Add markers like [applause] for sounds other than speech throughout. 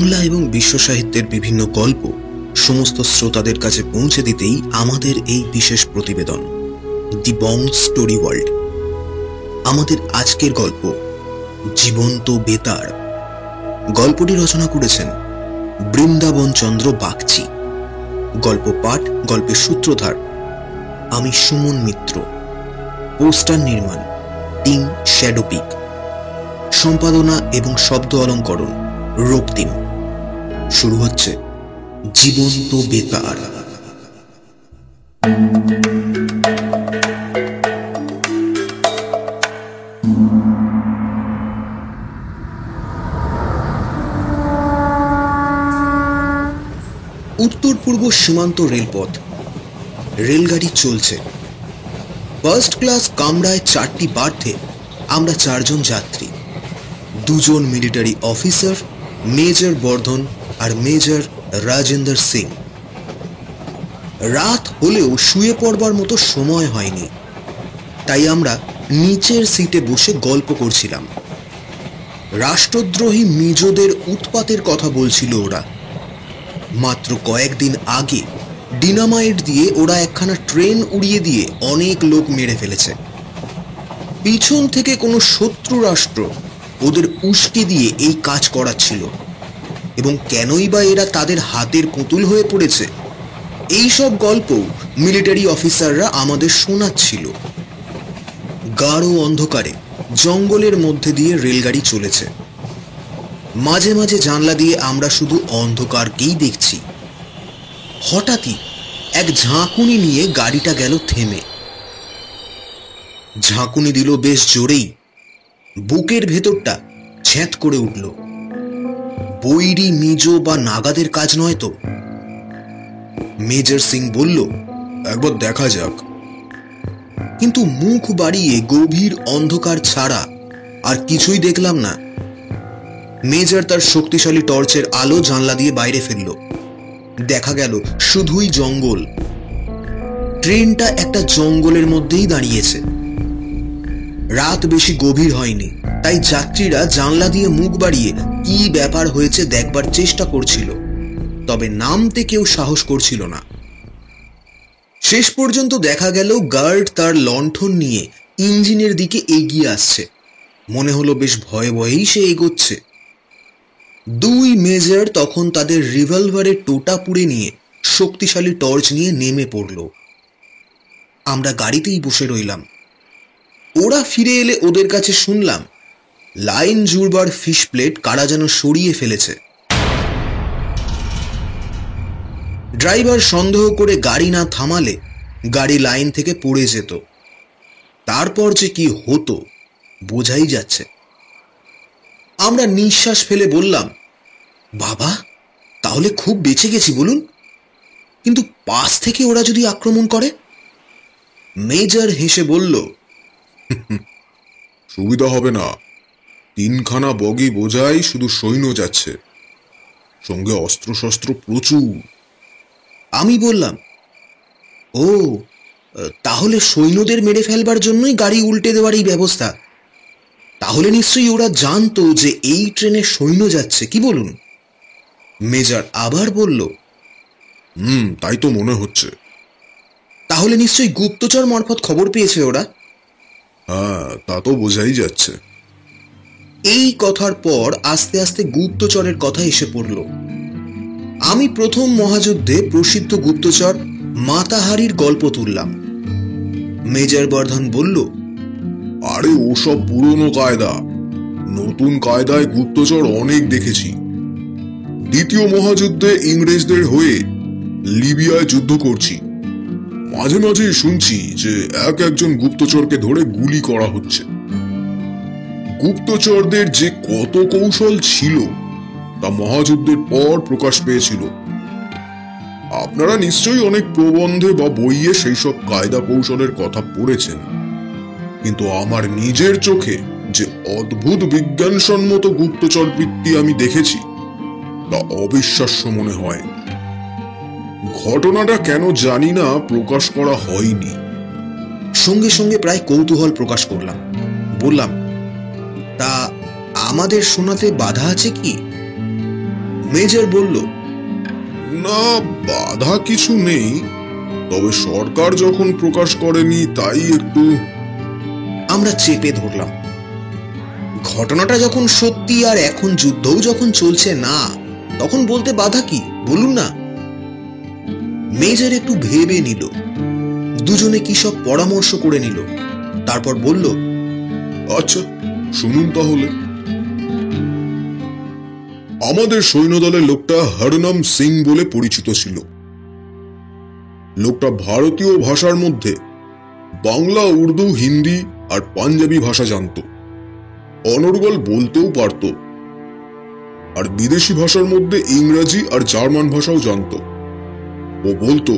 বাংলা এবং বিশ্ব সাহিত্যের বিভিন্ন গল্প সমস্ত শ্রোতাদের কাছে পৌঁছে দিতেই আমাদের এই বিশেষ প্রতিবেদন দি বং স্টোরি ওয়ার্ল্ড আমাদের আজকের গল্প, জীবন্ত বেতার। গল্পটি রচনা করেছেন বৃন্দাবন চন্দ্র বাগচি। গল্প পাঠ, গল্পের সূত্রধার, আমি সুমন মিত্র। পোস্টার নির্মাণ, টিম শ্যাডোপিক। সম্পাদনা এবং শব্দ অলঙ্করণ, রক্তিম। শুরু হচ্ছে জীবন্ত বেতার। উত্তর পূর্ব সীমান্ত রেলপথ। রেলগাড়ি চলছে। ফার্স্ট ক্লাস কামরায় চারটি বার্থে আমরা চারজন যাত্রী। দুজন মিলিটারি অফিসার, মেজর বর্ধন আর মেজর রাজেন্দ্র সিং। রাত হলেও শুয়ে পড়বার মতো সময় হয়নি। তাই আমরা নিচের সিটে বসে গল্প করছিলাম। রাষ্ট্রদ্রোহী মিজোদের উৎপাতের কথা বলছিল ওরা। মাত্র কয়েকদিন আগে ডিনামাইট দিয়ে ওরা একখানা ট্রেন উড়িয়ে দিয়ে অনেক লোক মেরে ফেলেছে। পিছন থেকে কোনো শত্রু রাষ্ট্র ওদের উস্কে দিয়ে এই কাজ করাচ্ছিল। এবং কেনই বা এরা তাদের হাতের পুতুল হয়ে পড়েছে? এই সব গল্প মিলিটারি অফিসাররা আমাদের শোনাচ্ছিল। গাঢ় অন্ধকারে জঙ্গলের মধ্যে দিয়ে রেলগাড়ি চলেছে। মাঝে মাঝে জানলা দিয়ে আমরা শুধু অন্ধকারকেই দেখছি। হঠাৎই এক ঝাঁকুনি নিয়ে গাড়িটা গেল থেমে। ঝাঁকুনি দিল বেশ জোরেই। বুকের ভেতরটা ছ্যাঁত করে উঠল। বৈরি মিজো বা নাগাদের কাজ নয় তো? মেজর সিং বলল, একবার দেখা যাক। কিন্তু মুখ বাড়িয়ে গভীর অন্ধকার ছাড়া আর কিছুই দেখলাম না। মেজর তার শক্তিশালী টর্চের আলো জানলা দিয়ে বাইরে ফেলল। দেখা গেল শুধুই জঙ্গল। ট্রেনটা একটা জঙ্গলের মধ্যেই দাঁড়িয়েছে। রাত বেশি গভীর হয়নি, তাই যাত্রীরা জানলা দিয়ে মুখ বাড়িয়ে কি ব্যাপার হয়েছে দেখবার চেষ্টা করছিল, তবে নামতে কেউ সাহস করছিল না। শেষ পর্যন্ত দেখা গেল গার্ড তার লণ্ঠন নিয়ে ইঞ্জিনের দিকে এগিয়ে আসছে। মনে হলো বেশ ভয়ে ভয়েই সে এগোচ্ছে। দুই মেজর তখন তাদের রিভলভারের টোটা পুড়ে নিয়ে শক্তিশালী টর্চ নিয়ে নেমে পড়ল। আমরা গাড়িতেই বসে রইলাম। ওরা ফিরে এলে ওদের কাছে শুনলাম লাইন জুড়বার ফিশ প্লেট কারা যেন সরিয়ে ফেলেছে। ড্রাইভার সন্দেহ করে গাড়ি না থামালে গাড়ি লাইন থেকে পড়ে যেত। তারপর যে কি হতো, বোঝাই যাচ্ছে। আমরা নিঃশ্বাস ফেলে বললাম, বাবা, তাহলে খুব বেঁচে গেছি বলুন। কিন্তু পাশ থেকে ওরা যদি আক্রমণ করে? মেজর হেসে বলল সুবিধা হবে না। তিনখানা বগি বোঝাই শুধু সৈন্য যাচ্ছে। সঙ্গে অস্ত্রশস্ত্র প্রচুর। আমি বললাম, ও, তাহলে সৈন্যদের মেরে ফেলবার জন্যই গাড়ি উল্টে দেওয়ার এই ব্যবস্থা। তাহলে নিশ্চয়ই ওরা জানতো যে এই ট্রেনে সৈন্য যাচ্ছে, কি বলুন? মেজার আবার বলল, হুম, তাই তো মনে হচ্ছে। তাহলে নিশ্চয়ই গুপ্তচর মারফত খবর পেয়েছে ওরা? হ্যাঁ তা তো বোঝাই যাচ্ছে। এই কথার পর আস্তে আস্তে গুপ্তচরের কথা এসে পড়ল। আমি প্রথম মহাযুদ্ধে প্রসিদ্ধ গুপ্তচর মাতাহারির গল্প তুললাম। মেজর বর্ধন বলল, আরে ওসব পুরনো কায়দা। নতুন কায়দায় গুপ্তচর অনেক দেখেছি। দ্বিতীয় মহাযুদ্ধে ইংরেজদের হয়ে লিবিয়ায় যুদ্ধ করছি। মাঝে মাঝে শুনছি যে এক একজন গুপ্তচরকে ধরে গুলি করা হচ্ছে। গুপ্তচরদের যে কত কৌশল ছিল, তা মহাযুদ্ধের পর প্রকাশ পেয়েছিল। আপনারা নিশ্চয়ই অনেক প্রবন্ধে বা বইয়ে সেই সব কায়দা কৌশলের কথা পড়েছেন, কিন্তু আমার নিজের চোখে যে অদ্ভুত বিজ্ঞানসম্মত গুপ্তচর বৃত্তি আমি দেখেছি, তা অবিশ্বাস্য মনে হয়। ঘটনাটা কেন জানি না প্রকাশ করা হয়নি। সঙ্গে সঙ্গে প্রায় কৌতূহল প্রকাশ করলাম। বললাম তা আমাদের শোনাতে বাধা আছে কি? মেজর বলল না বাধা কিছু নেই। তবে সরকার যখন প্রকাশ করেনি তাই একটু আমরা চেপে ধরলাম। ঘটনাটা যখন সত্যি আর এখন যুদ্ধও যখন চলছে না তখন বলতে বাধা কি? বলুন না। মেজর একটু ভেবে নিল। দুজনে কি সব পরামর্শ করে নিল। তারপর বলল আচ্ছা শুনুন তাহলে। আমাদের সৈন্যদলের লোকটা হরনাম সিং বলে পরিচিত ছিল। লোকটা ভারতীয় ভাষার মধ্যে বাংলা, উর্দু, হিন্দি আর পাঞ্জাবি ভাষা জানত। অনর্গল বলতেও পারত। আর বিদেশি ভাষার মধ্যে ইংরাজি আর জার্মান ভাষাও জানত। ও বলতো,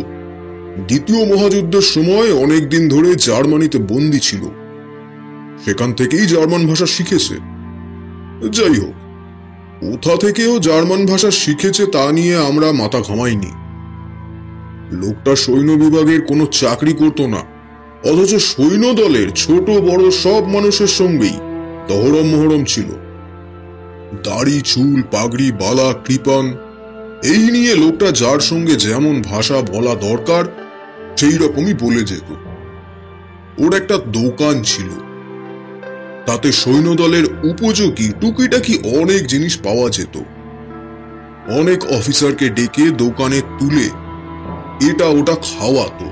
দ্বিতীয় মহাযুদ্ধের সময় অনেক দিন ধরে জার্মানিতে বন্দী ছিল। সেখান থেকেই জার্মান ভাষা শিখেছে। যাই হোক, কোথা থেকেও জার্মান ভাষা শিখেছে তা নিয়ে আমরা মাথা ঘামাইনি। লোকটা সৈন্য বিভাগের কোনো চাকরি করত না, অথচ সৈন্য দলের ছোট বড় সব মানুষের সঙ্গেই তহরম মহরম ছিল। দাড়ি, চুল, পাগড়ি, বালা, কৃপান, এই নিয়ে লোকটা যার সঙ্গে যেমন ভাষা বলা দরকার, সেই রকমই বলে যেত। ওর একটা দোকান ছিল তাতে সৈন্যদলের উপযোগী টুকিটাকি অনেক জিনিস পাওয়া যেত। অনেক অফিসারকে ডেকে দোকানে তুলে এটা ওটা খাওয়াতো।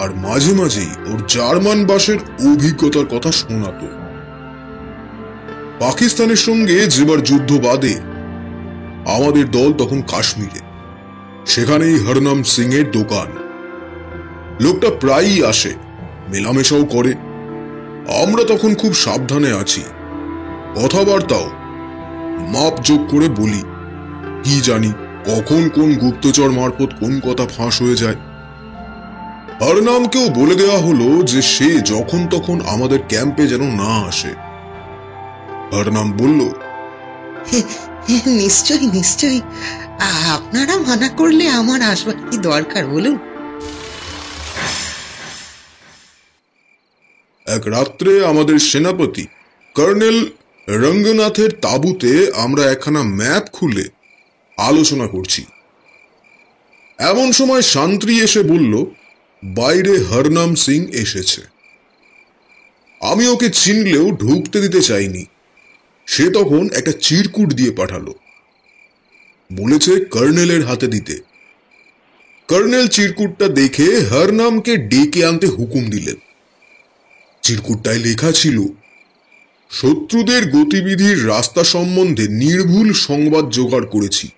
আর মাঝে মাঝেই ওর জার্মান বাসের অভিজ্ঞতার কথা শোনাতো। পাকিস্তানের সঙ্গে যেবার যুদ্ধ বাদে আমাদের দল তখন কাশ্মীরে। সেখানেই হরনাম সিং এর দোকান। লোকটা প্রায়ই আসে, মেলামেশাও করে। আমরা তখন খুব সাবধানে আছি। কথাবার্তাও মাপ যোগ করে বলি। কি জানি কখন কোন গুপ্তচর মারফত কোন কথা ফাঁস হয়ে যায়। হরনামকেও বলে দেওয়া হলো যে সে যখন তখন আমাদের ক্যাম্পে যেন না আসে। হরনাম বলল, নিশ্চয়ই নিশ্চয়ই। আপনারা মানা করলে আমার আসবার কি দরকার বলুন? এক রাত্রে আমাদের সেনাপতি কর্নেল রঙ্গনাথের তাঁবুতে আমরা একখানা ম্যাপ খুলে আলোচনা করছি। এমন সময় শান্ত্রী এসে বলল, বাইরে হরনাম সিং এসেছে। আমি ওকে চিনলেও ঢুকতে দিতে চাইনি। সে তখন একটা চিরকুট দিয়ে পাঠালো। বলেছে কর্নেলের হাতে দিতে। কর্নেল চিরকুটটা দেখে হরনামকে ডেকে আনতে হুকুম দিলেন। চিরকুটটায় লেখা ছিল, শত্রুদের গতিবিধির রাস্তা সম্বন্ধে নির্ভুল সংবাদ জোগাড় করেছি।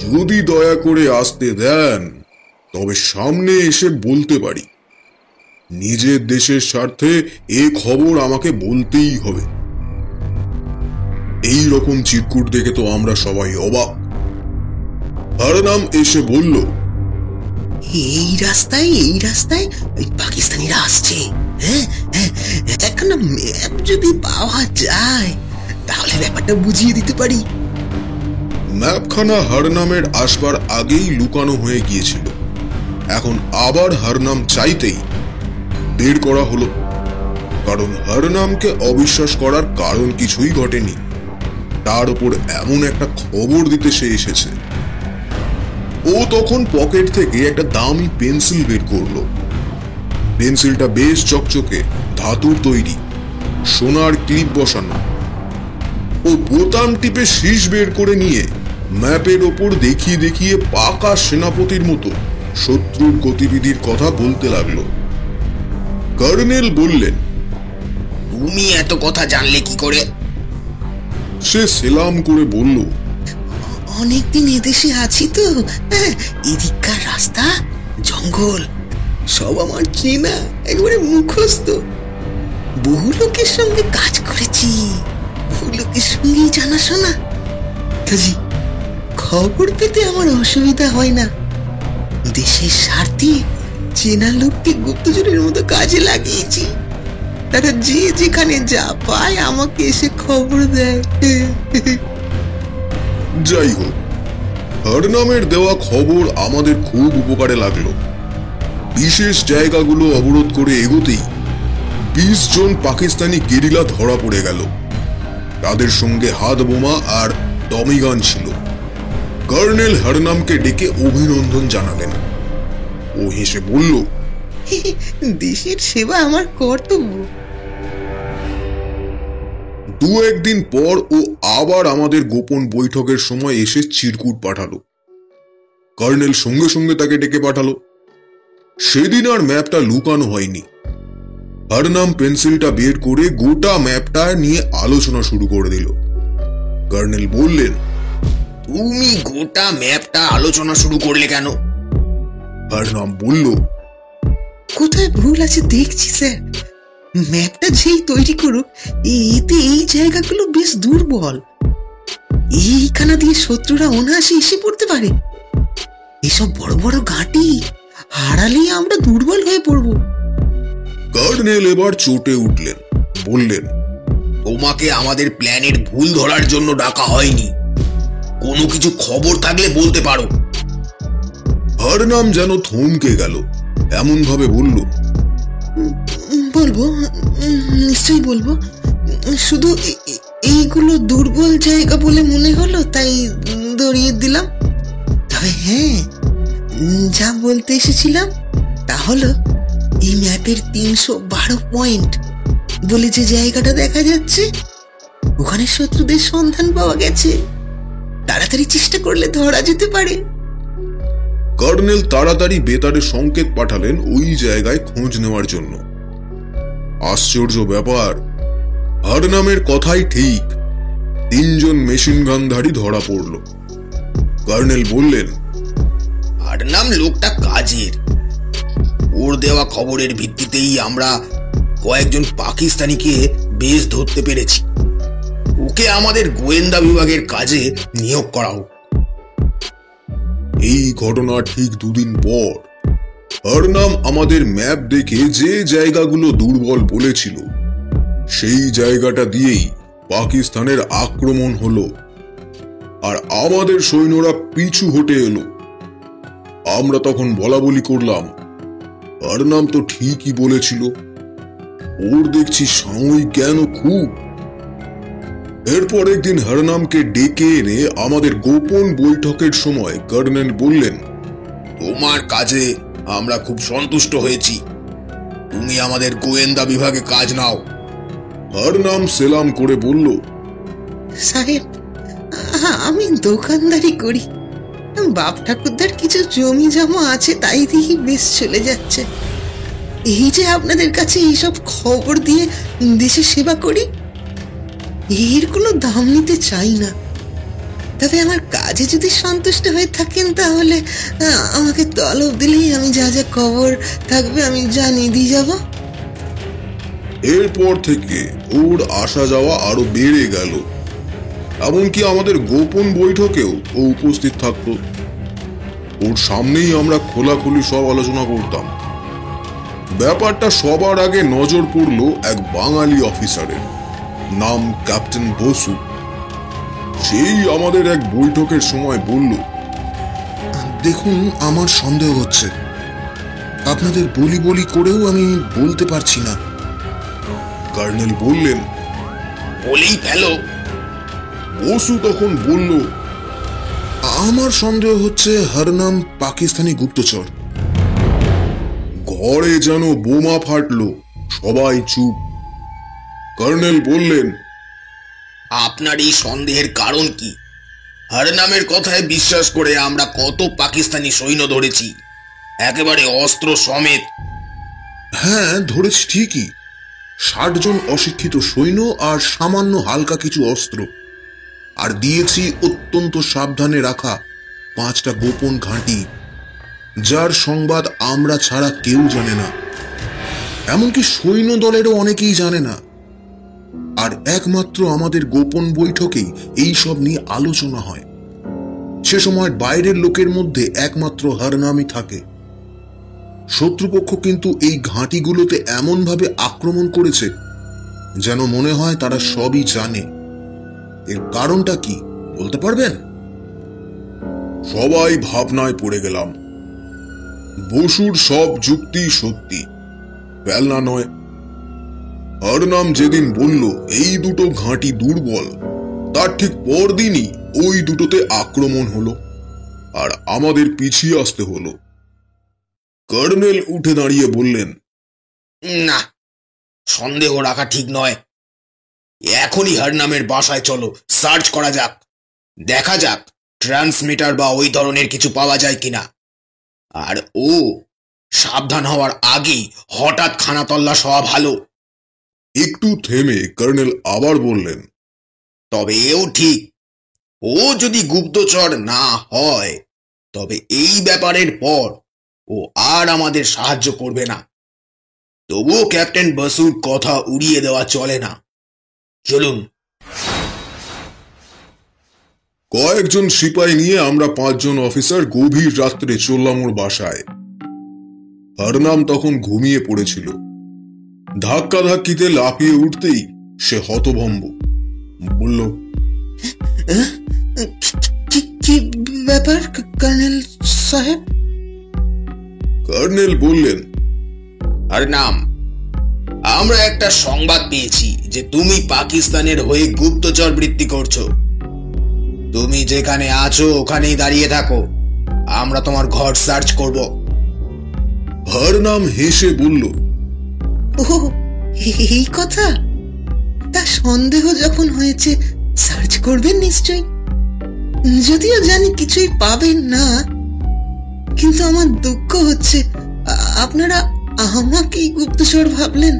যদি দয়া করে আসতে দেন, তবে সামনে এসে বলতে পারি। নিজের দেশের স্বার্থে এ খবর আমাকে বলতেই হবে। এই রকম চিরকুট দেখে তো আমরা সবাই অবাক। হরনাম এসে বলল এই রাস্তায় এই রাস্তায় ওই পাকিস্তানিরা আসছে। হ্যাঁ হ্যাঁ, একটা ম্যাপ যদি পাওয়া যায় তাহলে ব্যাপারটা বুঝিয়ে দিতে পারি। ম্যাপখানা হরনামের আসবার আগেই লুকানো হয়ে গিয়েছিল। এখন আবার হরনাম চাইতেই বের করা হলো। কারণ হরনামকে অবিশ্বাস করার কারণ কিছুই ঘটেনি। তার উপর এমন একটা খবর দিতে সে এসেছে। ও তখন পকেট থেকে একটা দামি পেন্সিল বের করল। পেন্সিলটা বেশ চকচকে ধাতুর তৈরি সোনার ক্লিপ বসানো। ও বোতাম টিপে শীষ বের করে নিয়ে ম্যাপের ওপর দেখিয়ে দেখিয়ে পাকা সেনাপতির মতো শত্রুর গতিবিধির কথা বলতে লাগল। কর্নেল বললেন তুমি এত কথা জানলে কি করে? সে সেলাম করে বলল অনেকদিন এদেশে আছি তো। হ্যাঁ, এদিককার রাস্তা জঙ্গল সব আমার চেনা একেবারে মুখস্থ। বহু লোকের সঙ্গে কাজ করেছি বহু লোকের সঙ্গেই জানাশোনা। কাজী খবর পেতে আমার অসুবিধা হয় না। দেশের স্বার্থে চেনা লোককে গুপ্তচরের মতো কাজে লাগিয়েছি। তারা যে যেখানে যা পায় আমাকে এসে খবর দেয়। [laughs] যাই হোক হরনামের দেওয়া খবর আমাদের খুব উপকারে লাগল। বিশেষ জায়গাগুলো অবরোধ করে এগোতেই বিশ জন পাকিস্তানি গেরিলা ধরা পড়ে গেল। তাদের সঙ্গে হাত বোমা আর টমিগান ছিল। কর্নেল হরনামকে ডেকে অভিনন্দন জানালেন। ও হেসে বলল দেশের সেবা আমার কর্তব্য। দু একদিন পর ও আবার আমাদের গোপন বৈঠকের সময় এসে চিরকুট পাঠালো। কর্নেল সঙ্গে সঙ্গে তাকে ডেকে পাঠালো। সেদিন আর ম্যাপটা লুকানো হয়নি। হরনাম পেন্সিলটা বের করে গোটা ম্যাপটা নিয়ে আলোচনা শুরু করে দিল। কর্নেল বললেন তুমি গোটা ম্যাপটা আলোচনা শুরু করলে কেন? হরনাম বলল কোথায় ভুল আছে দেখছি স্যার। ম্যাপটা যেই তৈরি করুক এ- এতে এই জায়গাগুলো বেশ দুর্বল। এইখানা দিয়ে শত্রুরা অনায়াসে এসে পড়তে পারে। এসব বড় বড় ঘাঁটি হারালেই আমরা দুর্বল হয়ে পড়ব। কর্নেল এবার চটে উঠলেন বললেন তোমাকে আমাদের প্ল্যানের ভুল ধরার জন্য ডাকা হয়নি। কোনো কিছু খবর থাকলে বলতে পারো। হরনাম যেন থমকে গেল এমন ভাবে বলল বলব নিশ্চয়ই বলব। শুধু এইগুলো দুর্বল জায়গা বলে মনে হলো, তাই দড়িয়ে দিলাম। তবে হ্যাঁ যা বলতে এসেছিলাম, তা হলো, এই ম্যাপের তিনশো বারো পয়েন্ট বলে যে জায়গাটা দেখা যাচ্ছে, ওখানে শত্রুদের সন্ধান পাওয়া গেছে। তাড়াতাড়ি চেষ্টা করলে ধরা যেতে পারে। কর্নেল তাড়াতাড়ি বেতারে সংকেত পাঠালেন ওই জায়গায় খোঁজ নেওয়ার জন্য। আশ্চর্য ব্যাপার। হরনামের কথাই ঠিক। তিনজন মেশিন গানধারী ধরা পড়ল। কর্নেল বললেন আর নাম লোকটা কাজের। ওর দেওয়া খবরের ভিত্তিতেই আমরা কয়েকজন পাকিস্তানিকে বেশ ধরতে পেরেছি। ওকে আমাদের গোয়েন্দা বিভাগের কাজে নিয়োগ করা হোক। এই ঘটনা ঠিক দুদিন পর হরনাম আমাদের ম্যাপ দেখে যে জায়গাগুলো দুর্বল বলেছিল, সেই জায়গাটা দিয়েই পাকিস্তানের আক্রমণ হলো। আর আমাদের সৈন্যরা পিছু হটে এলো। আমরা তখন বলা বলি করলাম হরনাম তো ঠিকই বলেছিল। ওর দেখছি সাময়িক জ্ঞান খুব। এরপর একদিন হরনামকে ডেকে এনে আমাদের গোপন বৈঠকের সময় কর্নেল বললেন, তোমার কাজে আমরা খুব সন্তুষ্ট হয়েছি। তুমি আমাদের গোয়েন্দা বিভাগে কাজ নাও। হরনাম সেলাম করে বলল সাহেব আমি দোকানদারি করি। বাপ ঠাকুরদার কিছু জমি জমা আছে তাই দেখি বেশ চলে যাচ্ছে। এই যে আপনাদের কাছে এইসব খবর দিয়ে দেশে সেবা করি এর কোনো দাম নিতে চাই না। তবে আমার কাজে যদি সন্তুষ্ট হয়ে থাকেন তাহলে আমাকে তলব দিলেই আমি যা যা খবর থাকবে আমি জানিয়ে দিয়ে যাব। এরপর থেকে ওর আসা যাওয়া আরও বেড়ে গেল। এমনকি আমাদের গোপন বৈঠকেও ও উপস্থিত থাকতো। ওর সামনেই আমরা খোলাখুলি সব আলোচনা করতাম। ব্যাপারটা সবার আগে নজর পড়ল এক বাঙালি অফিসারের। নাম ক্যাপ্টেন বসু। সেই আমাদের এক বৈঠকের সময় বলল, দেখুন, আমার সন্দেহ হচ্ছে। আপনাদের বলি বলি করেও আমি বলতে পারছি না। কর্নেল বললেন, বলেই ফেলো। বসু তখন বলল, আমার সন্দেহ হচ্ছে হরনাম পাকিস্তানি গুপ্তচর। ঘরে যেন বোমা ফাটলো, সবাই চুপ। কর্নেল বললেন আপনার এই সন্দেহের কারণ কি? হরনামের কথায় বিশ্বাস করে আমরা কত পাকিস্তানি সৈন্য ধরেছি। একেবারে অস্ত্র সমেত। হ্যাঁ ধরেছি ঠিকই। ষাট জন অশিক্ষিত সৈন্য আর সামান্য হালকা কিছু অস্ত্র। আর দিয়েছি অত্যন্ত সাবধানে রাখা পাঁচটা গোপন ঘাঁটি। যার সংবাদ আমরা ছাড়া কেউ জানে না। এমনকি সৈন্য দলেরও অনেকেই জানে না। আর একমাত্র আমাদের গোপন বৈঠকেই এই সব নিয়ে আলোচনা হয়। সে সময় বাইরের লোকের মধ্যে একমাত্র হরনামই থাকে। শত্রুপক্ষ কিন্তু এই ঘাঁটিগুলোতে এমনভাবে আক্রমণ করেছে যেন মনে হয় তারা সবই জানে। এর কারণটা কি, বলতে পারবেন? সবাই ভাবনায় পড়ে গেলাম। বসুর সব যুক্তি সত্যি, বেলনা নয় হরনাম যেদিন বলল, এই দুটো ঘাঁটি দুর্বল, তার ঠিক পরদিনই ওই দুটোতে আক্রমণ হলো আর আমাদের পিছিয়ে আসতে হলো। কর্নেল উঠে দাঁড়িয়ে বললেন, না, সন্দেহ রাখা ঠিক নয়। এখনই হারনামের বাসায় চলো, সার্চ করা যাক। দেখা যাক ট্রান্সমিটার বা ওই ধরনের কিছু পাওয়া যায় কিনা। আর ও সাবধান হওয়ার আগেই হঠাৎ খানাতল্লা হওয়া ভালো। একটু থেমে কর্নেল আবার বললেন, তবে এও ঠিক। ও যদি গুপ্তচর না হয়, তবে এই ব্যাপারের পর ও আর আমাদের সাহায্য করবে না। তবুও ক্যাপ্টেন বসুর কথা উড়িয়ে দেওয়া চলে না। চলুন। কয়েকজন সিপাই নিয়ে আমরা পাঁচজন অফিসার গভীর রাত্রে চললাম ওর বাসায়। হরনাম তখন ঘুমিয়ে পড়েছিল। ধাক্কা ধাক্কিতে লাফিয়ে উঠতেই সে হতভম্ব। বলল কি কি ব্যাপার কর্নেল সাহেব? কর্নেল বললেন আর নাম আমরা একটা সংবাদ পেয়েছি যে তুমি পাকিস্তানের হয়ে গুপ্তচর বৃত্তি করছ। তুমি যেখানে আছো ওখানেই দাঁড়িয়ে থাকো আমরা তোমার ঘর সার্চ করব। হরনাম হেসে বলল ও এই কথা? তা সন্দেহ যখন হয়েছে সার্চ করবেন নিশ্চয়ই। যদিও জানি কিছুই পাবেন না, কিন্তু আমার দুঃখ হচ্ছে আপনারা আমাকেই গুপ্তচর ভাবলেন।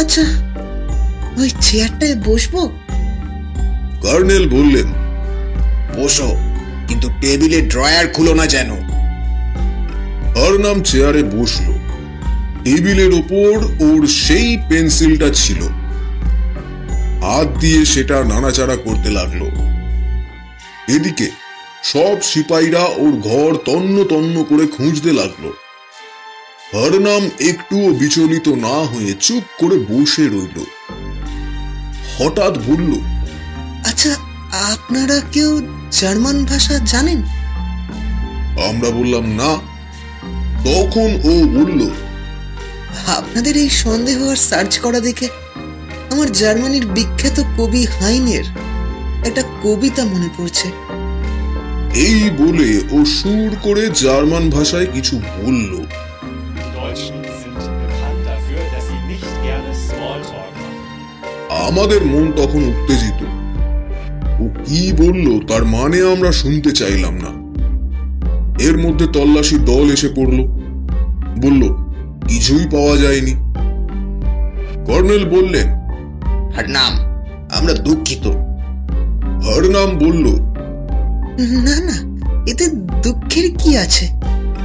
আচ্ছা ওই চেয়ারটায় বসবো? কর্নেল বললেন, বসো, কিন্তু টেবিলে ড্রয়ার খুলো না যেন। হরনাম চেয়ারে বসল? টেবিলের ওপর ওর সেই পেন্সিলটা ছিল। হাত দিয়ে সেটা নাড়াচাড়া করতে লাগল। এদিকে সব সিপাহীরা ওর ঘর তন্ন তন্ন করে খুঁজতে লাগল। হরনাম একটুও বিচলিত না হয়ে চুপ করে বসে রইল। হঠাৎ বলল আচ্ছা আপনারা কেউ জার্মান ভাষা জানেন? আমরা বললাম না। তখন ও বলল আপনাদের এই সন্দেহ আর সার্চ করা দেখে আমার জার্মানির বিখ্যাত কবি হাইনের একটা কবিতা মনে পড়ছে। এই বলে ও সুর করে জার্মান ভাষায় কিছু বলল. আমাদের মন তখন উত্তেজিত। ও কি বলল তার মানে আমরা শুনতে চাইলাম না। এর মধ্যে তল্লাশি দল এসে পড়ল। বলল কিছুই পাওয়া যায়নি। কর্নেল বললেন আর নাম? আমরা দুঃখিত। হরনাম বলল না না এতে দুঃখের কি আছে?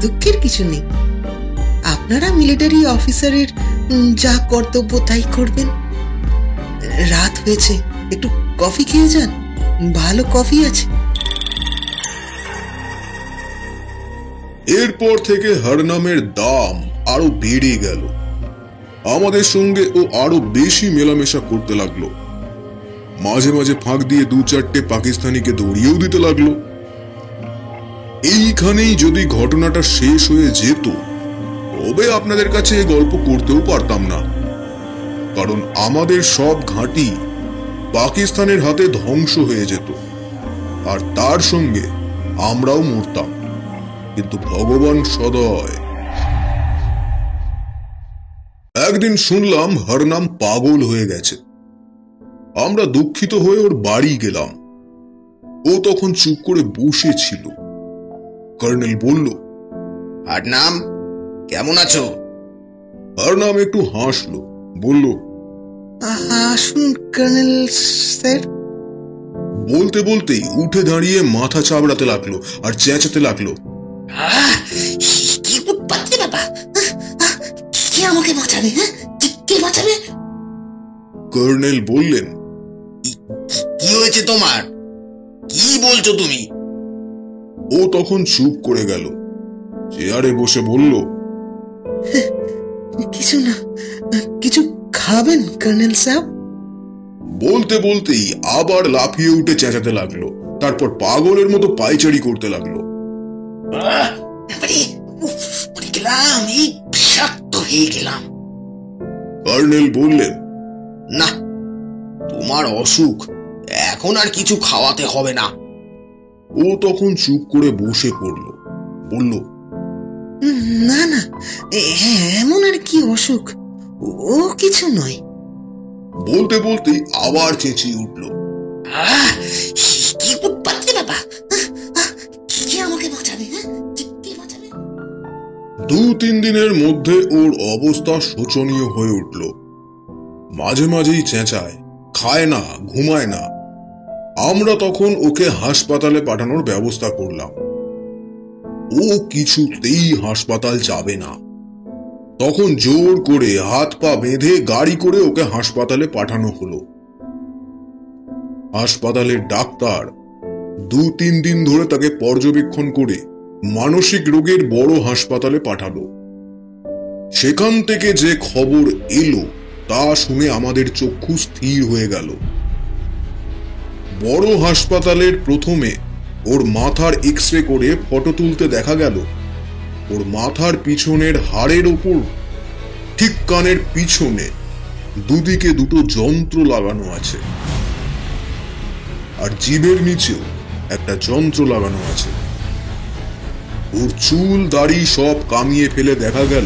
দুঃখের কিছু নেই। আপনারা মিলিটারি অফিসারের যা কর্তব্য তাই করবেন। রাত হয়েছে একটু কফি খেয়ে যান। ভালো কফি আছে। এরপর থেকে হরনামের দাম আরও বেড়ে গেল। আমাদের সঙ্গে ও আরও বেশি মেলামেশা করতে লাগল। মাঝে মাঝে ফাঁক দিয়ে দু চারটে পাকিস্তানিকে দৌড়িয়েও দিতে লাগল। এইখানেই যদি ঘটনাটা শেষ হয়ে যেত, তবে আপনাদের কাছে এ গল্প করতেও পারতাম না। কারণ আমাদের সব ঘাঁটি পাকিস্তানের হাতে ধ্বংস হয়ে যেত। আর তার সঙ্গে আমরাও মরতাম। কিন্তু ভগবান সদয় একদিন শুনলাম হরনাম পাগল হয়ে গেছে। আমরা দুঃখিত হয়ে ওর বাড়ি গেলাম। ও তখন চুপ করে বসে ছিল। কর্নেল বলল আর নাম কেমন আছো? হরনাম একটু হাসলো বলল আসুন কর্নেল স্যার। বলতে বলতেই উঠে দাঁড়িয়ে মাথা চাবড়াতে লাগল আর চেঁচাতে লাগল। আহ, কে আমাকে বাঁচাবে হ্যাঁ কে- কে বাঁচাবে কর্নেল বললেন কি হয়েছে তোমার কি বলছো তুমি ও তখন চুপ করে গেল চেয়ারে বসে বলল কিছু না কিছু খাবেন কর্নেল সাহেব বলতে বলতেই আবার লাফিয়ে উঠে চেঁচাতে লাগল তারপর পাগলের মতো পায়চারি করতে লাগল গেলাম এই হয়ে গেলাম। কর্নেল বললেন না তোমার অসুখ এখন আর কিছু খাওয়াতে হবে না। ও তখন চুপ করে বসে পড়ল বলল না না এমন আর কি অসুখ? ও- ও কিছু নয়। বলতে বলতে আবার চেঁচিয়ে উঠল। দু তিন দিনের মধ্যে ওর অবস্থা শোচনীয় হয়ে উঠল। মাঝে মাঝেই চেঁচায়, খায় না, ঘুমায় না। আমরা তখন ওকে হাসপাতালে পাঠানোর ব্যবস্থা করলাম। ও কিছুতেই হাসপাতাল যাবে না। তখন জোর করে হাত পা বেঁধে গাড়ি করে ওকে হাসপাতালে পাঠানো হলো। হাসপাতালের ডাক্তার দু তিন দিন ধরে তাকে পর্যবেক্ষণ করে মানসিক রোগের বড় হাসপাতালে পাঠালো। সেখান থেকে যে খবর এলো, তা শুনে আমাদের চক্ষু স্থির হয়ে গেল। বড় হাসপাতালের প্রথমে ওর মাথার এক্স রে করে ফটো তুলতে দেখা গেল। ওর মাথার পিছনের হাড়ের ওপর, ঠিক কানের পিছনে দুদিকে দুটো যন্ত্র লাগানো আছে। আর জিভের নিচেও একটা যন্ত্র লাগানো আছে। ওর চুল, দাড়ি সব কামিয়ে ফেলে দেখা গেল।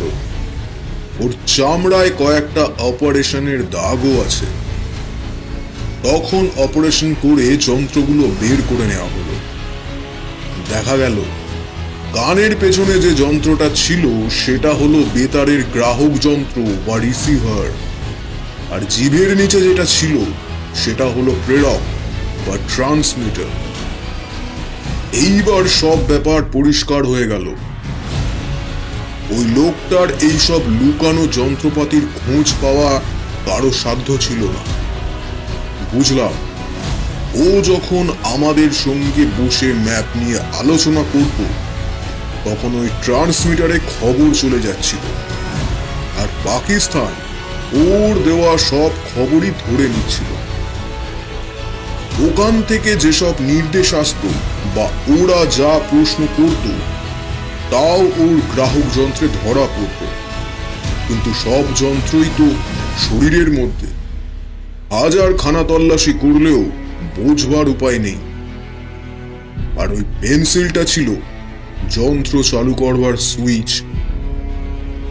ওর চামড়ায় কয়েকটা অপারেশনের দাগও আছে। তখন অপারেশন করে যন্ত্রগুলো বের করে নেওয়া হলো। দেখা গেল, কানের পেছনে যে যন্ত্রটা ছিল, সেটা হলো বেতারের গ্রাহক যন্ত্র বা রিসিভার। আর জিভের নিচে যেটা ছিল, সেটা হলো প্রেরক বা ট্রান্সমিটার। এইবার সব ব্যাপার পরিষ্কার হয়ে গেল। ওই লোকটার এইসব লুকানো যন্ত্রপাতির খোঁজ পাওয়া কারও সাধ্য ছিল না। বুঝলাম, ও যখন আমাদের সঙ্গে বসে ম্যাপ নিয়ে আলোচনা করত, তখন ওই ট্রান্সমিটারে খবর চলে যাচ্ছিল। আর পাকিস্তান ওর দেওয়া সব খবরই ধরে নিচ্ছিল। ওখান থেকে যেসব নির্দেশ আসতো বা ওরা যা প্রশ্ন করত, তাও ওর গ্রাহক যন্ত্রে ধরা পড়ত। কিন্তু সব যন্ত্রই তো শরীরের মধ্যে। হাজার খানা তল্লাশি করলেও বোঝবার উপায় নেই। আর ওই পেন্সিলটা ছিল যন্ত্র চালু করবার সুইচ।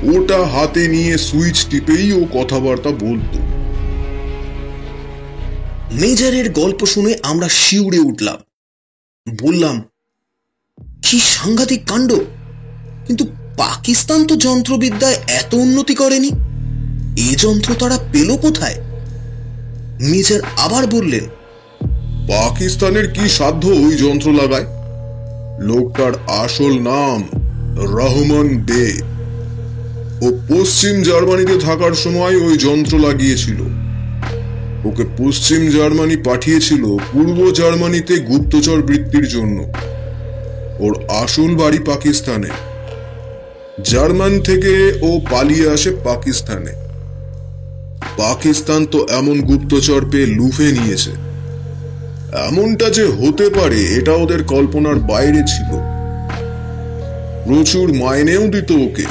ওটা হাতে নিয়ে সুইচ টিপেই ও কথাবার্তা বলতো। মেজারের গল্প শুনে আমরা শিউরে উঠলাম। বললাম, কি সাংঘাতিক কাণ্ড। কিন্তু পাকিস্তান তো যন্ত্রবিদ্যায় এত উন্নতি করেনি। এ যন্ত্র তারা পেল কোথায়? মেজর আবার বললেন, পাকিস্তানের কি সাধ্য ওই যন্ত্র লাগায়? লোকটার আসল নাম রহমান বে। ও পশ্চিম জার্মানিতে থাকার সময় ওই যন্ত্র লাগিয়েছিল। ওকে পশ্চিম জার্মানি পাঠিয়েছিল পূর্ব জার্মানিতে গুপ্তচর বৃত্তির জন্য। ওর আসল বাড়ি পাকিস্তানে। জার্মান থেকে ও পালিয়ে আসে পাকিস্তানে। পাকিস্তান তো এমন গুপ্তচর পেয়ে লুফে নিয়েছে। এমনটা যে হতে পারে, এটা ওদের কল্পনার বাইরে ছিল। প্রচুর মাইনেও দিত ওকে।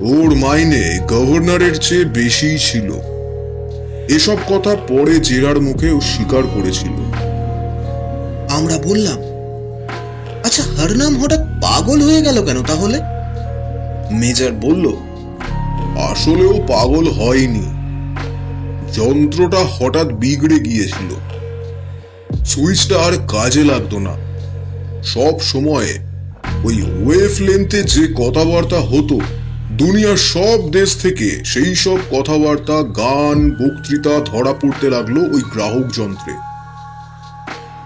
ওর মাইনে গভর্নরের চেয়ে বেশি ছিল। এসব কথা পরে জেরার মুখে ও স্বীকার করেছিল। আমরা বললাম আচ্ছা হরনাম হঠাৎ পাগল হয়ে গেল কেন তাহলে? মেজর বলল আসলেও পাগল হয়নি। যন্ত্রটা হঠাৎ বিগড়ে গিয়েছিল। সুইচটা আর কাজে লাগতো না। সব সময় ওই ওয়েভ লেন্থে যে কথাবার্তা হতো দুনিয়ার সব দেশ থেকে সেই সব কথাবার্তা, গান, বক্তৃতা ধরা পড়তে লাগল ওই গ্রাহক যন্ত্রে।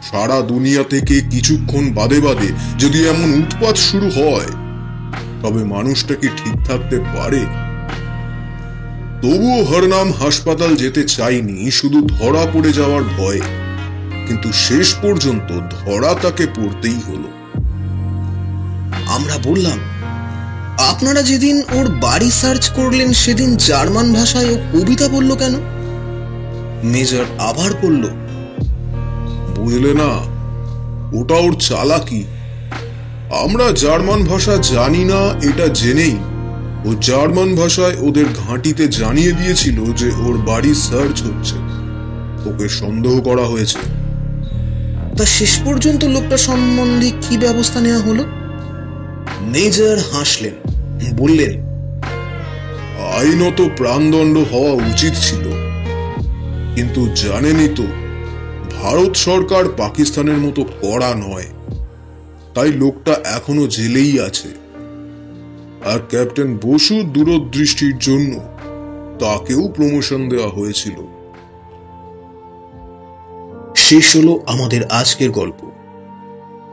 সারা দুনিয়া থেকে কিছুক্ষণ বাদে বাদে যদি এমন উৎপাত শুরু হয়, তবে মানুষটা কি ঠিক থাকতে পারে? তবুও হরনাম হাসপাতাল যেতে চাইনি, শুধু ধরা পড়ে যাওয়ার ভয়ে। কিন্তু শেষ পর্যন্ত ধরা তাকে পড়তেই হলো। আমরা বললাম আপনারা যেদিন ওর বাড়ি সার্চ করলেন সেদিন জার্মান ভাষায় ও কবিতা বলল কেন? মেজর আবার বলল বুঝলে না ওটা ওর চালাকি। আমরা জার্মান ভাষা জানি না এটা জেনেই। ও জার্মান ভাষায় ওদের ঘাঁটিতে জানিয়ে দিয়েছিল যে ওর বাড়ি সার্চ হচ্ছে। ওকে সন্দেহ করা হয়েছে। তা শেষ পর্যন্ত লোকটা সম্বন্ধে কি ব্যবস্থা নেওয়া হলো? মেজর হাসলেন। বললেন আইনত প্রাণদণ্ড হওয়া উচিত ছিল। কিন্তু জানেনই তো, ভারত সরকার পাকিস্তানের মতো কড়া নয়। তাই লোকটা এখনও জেলেই আছে। আর ক্যাপ্টেন বসু দূরদৃষ্টির জন্য তাকেও প্রমোশন দেওয়া হয়েছিল। শেষ হলো আমাদের আজকের গল্প।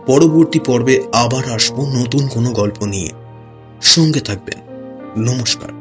পরবর্তী পর্বে আবার আসব নতুন কোনো গল্প নিয়ে। সঙ্গে থাকবেন। নমস্কার।